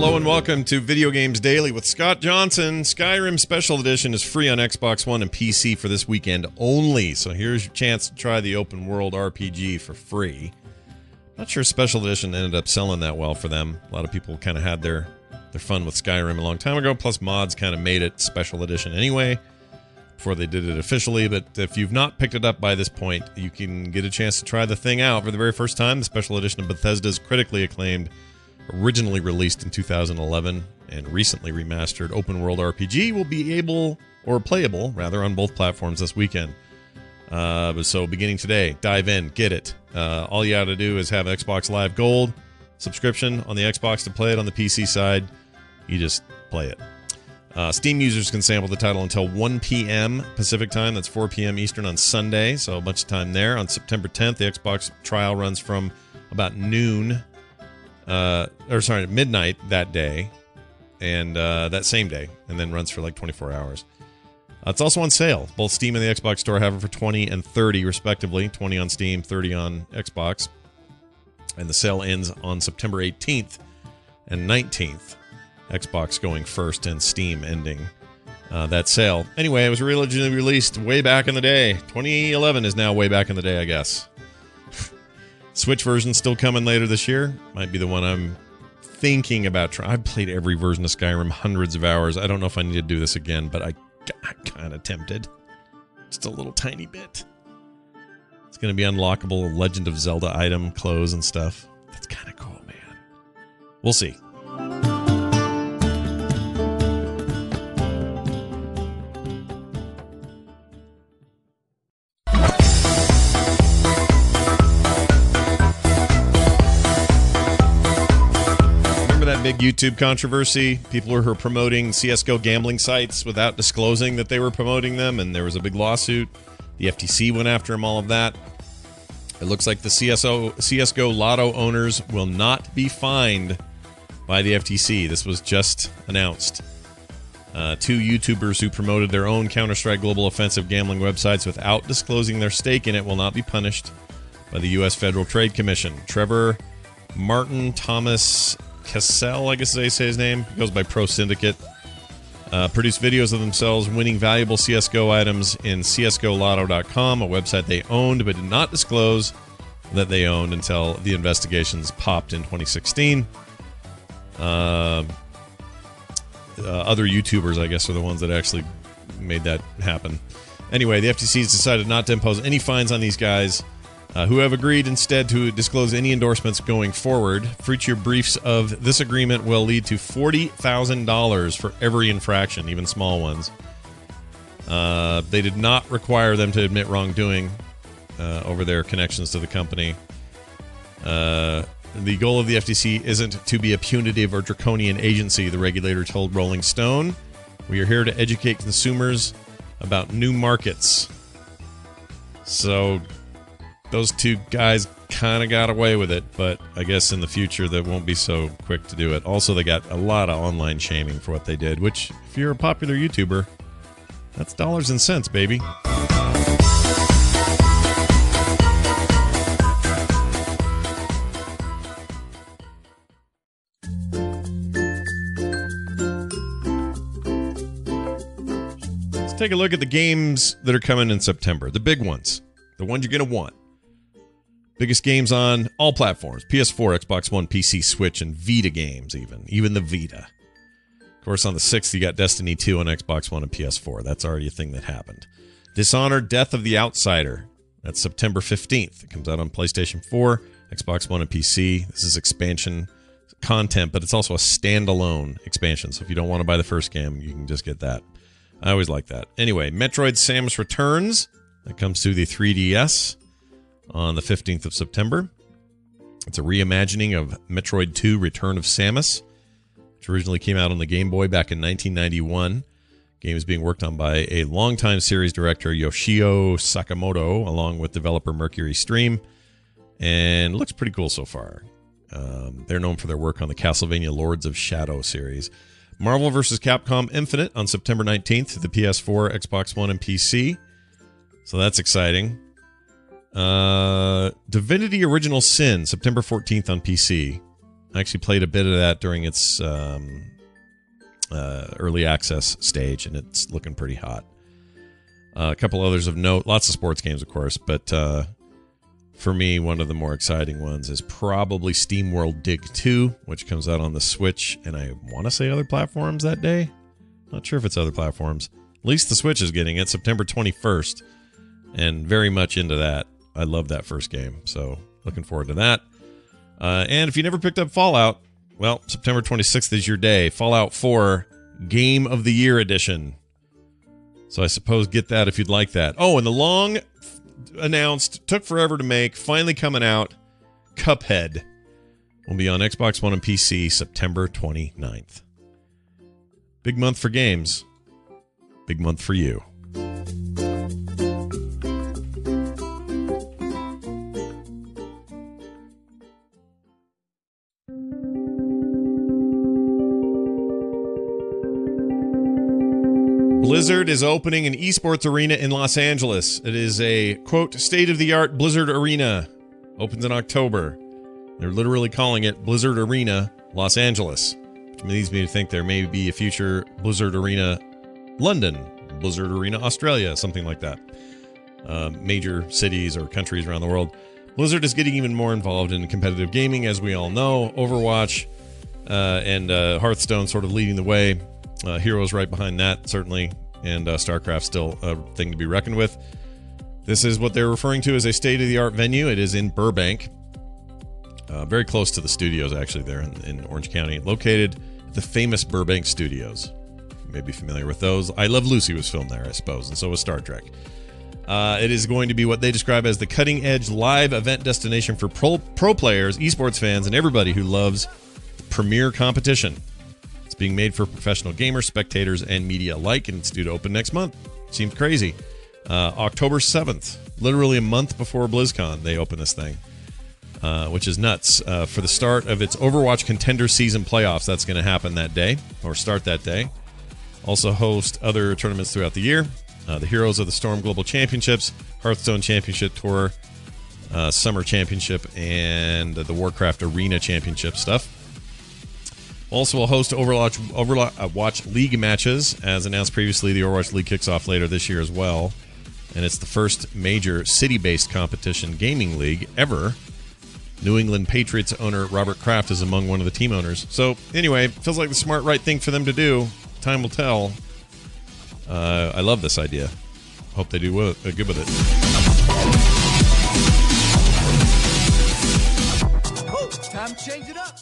Hello and welcome to Video Games Daily with Scott Johnson. Skyrim Special Edition is free on Xbox One and PC for this weekend only. So here's your chance to try the open world RPG for free. Not sure Special Edition ended up selling that well for them. A lot of people kind of had their their fun with Skyrim a long time ago. Plus, mods kind of made it Special Edition anyway before they did it officially. But if you've not picked it up by this point, you can get a chance to try the thing out for the very first time. The Special Edition of Bethesda's critically acclaimed originally released in 2011 and recently remastered open world RPG will be able or playable rather on both platforms this weekend. Uh, so beginning today, dive in, get it. Uh, all you got to do is have Xbox Live Gold subscription on the Xbox to play it on the PC side. You just play it. Uh, Steam users can sample the title until 1 p.m. Pacific time. That's 4 p.m. Eastern on Sunday, so a bunch of time there. On September 10th, the Xbox trial runs from about noon uh, or sorry, midnight that day, and uh, that same day, and then runs for like 24 hours. Uh, it's also on sale. Both Steam and the Xbox Store have it for 20 and 30 respectively. 20 on Steam, 30 on Xbox. And the sale ends on September 18th and 19th. Xbox going first and Steam ending uh, that sale. Anyway, it was originally released way back in the day. 2011 is now way back in the day, I guess. Switch version still coming later this year. Might be the one I'm thinking about trying. I've played every version of Skyrim hundreds of hours. I don't know if I need to do this again, but I, I'm kind of tempted. Just a little tiny bit. It's going to be unlockable Legend of Zelda item, clothes, and stuff. That's kind of cool, man. We'll see. Big YouTube controversy. People were promoting CSGO gambling sites without disclosing that they were promoting them, and there was a big lawsuit. The FTC went after him, all of that. It looks like the CSO, CSGO Lotto owners will not be fined by the FTC. This was just announced. Uh, two YouTubers who promoted their own Counter Strike Global Offensive gambling websites without disclosing their stake in it will not be punished by the U.S. Federal Trade Commission. Trevor Martin Thomas Cassell, I guess they say his name. He goes by Pro Syndicate. Uh, produced videos of themselves winning valuable CSGO items in CSGOLotto.com, a website they owned but did not disclose that they owned until the investigations popped in 2016. Uh, uh, other YouTubers, I guess, are the ones that actually made that happen. Anyway, the FTC has decided not to impose any fines on these guys uh, who have agreed instead to disclose any endorsements going forward. Future briefs of this agreement will lead to $40,000 for every infraction, even small ones. Uh, they did not require them to admit wrongdoing uh, over their connections to the company. Uh, the goal of the FTC isn't to be a punitive or draconian agency, the regulator told Rolling Stone. We are here to educate consumers about new markets. So those two guys kind of got away with it, but I guess in the future they won't be so quick to do it. Also, they got a lot of online shaming for what they did, which, if you're a popular YouTuber, that's dollars and cents, baby. Let's take a look at the games that are coming in September, the big ones, the ones you're going to want. Biggest games on all platforms PS4, Xbox One, PC, Switch, and Vita games, even. Even the Vita. Of course, on the 6th, you got Destiny 2 on Xbox One and PS4. That's already a thing that happened. Dishonored Death of the Outsider. That's September 15th. It comes out on PlayStation 4, Xbox One, and PC. This is expansion content, but it's also a standalone expansion. So if you don't want to buy the first game, you can just get that. I always like that. Anyway, Metroid Samus Returns. That comes to the 3DS on the 15th of September. It's a reimagining of Metroid 2 Return of Samus, which originally came out on the Game Boy back in 1991. game is being worked on by a longtime series director, Yoshio Sakamoto, along with developer MercurySteam, and looks pretty cool so far. Um, they're known for their work on the Castlevania Lords of Shadow series. Marvel vs. Capcom Infinite on September 19th to the PS4, Xbox One, and PC. So that's exciting. Uh, Divinity Original Sin, September 14th on PC. I actually played a bit of that during its um, uh, early access stage, and it's looking pretty hot. Uh, a couple others of note, lots of sports games, of course, but uh, for me, one of the more exciting ones is probably Steam World Dig 2, which comes out on the Switch, and I want to say other platforms that day. Not sure if it's other platforms. At least the Switch is getting it September 21st, and very much into that. I love that first game, so looking forward to that. Uh, and if you never picked up Fallout, well, September 26th is your day. Fallout 4 Game of the Year Edition. So I suppose get that if you'd like that. Oh, and the long announced, took forever to make, finally coming out, Cuphead will be on Xbox One and PC September 29th. Big month for games. Big month for you. Blizzard is opening an esports arena in Los Angeles. It is a quote state of the art Blizzard Arena. Opens in October. They're literally calling it Blizzard Arena Los Angeles, which leads me to think there may be a future Blizzard Arena London, Blizzard Arena Australia, something like that. Uh, major cities or countries around the world. Blizzard is getting even more involved in competitive gaming, as we all know. Overwatch uh, and uh, Hearthstone sort of leading the way. Uh, Heroes right behind that, certainly, and uh, StarCraft still a thing to be reckoned with. This is what they're referring to as a state of the art venue. It is in Burbank, uh, very close to the studios, actually, there in, in, Orange County, located at the famous Burbank Studios. You may be familiar with those. I Love Lucy was filmed there, I suppose, and so was Star Trek. Uh, it is going to be what they describe as the cutting edge live event destination for pro, pro players, esports fans, and everybody who loves premier competition being made for professional gamers, spectators, and media alike, and it's due to open next month. Seems crazy. Uh, October 7th, literally a month before BlizzCon, they open this thing, uh, which is nuts. Uh, for the start of its Overwatch Contender Season playoffs, that's going to happen that day, or start that day. Also, host other tournaments throughout the year uh, the Heroes of the Storm Global Championships, Hearthstone Championship Tour, uh, Summer Championship, and the Warcraft Arena Championship stuff. Also, will host Overwatch, Overwatch uh, League matches. As announced previously, the Overwatch League kicks off later this year as well. And it's the first major city based competition gaming league ever. New England Patriots owner Robert Kraft is among one of the team owners. So, anyway, feels like the smart, right thing for them to do. Time will tell. Uh, I love this idea. Hope they do well, uh, good with it. time to change it up.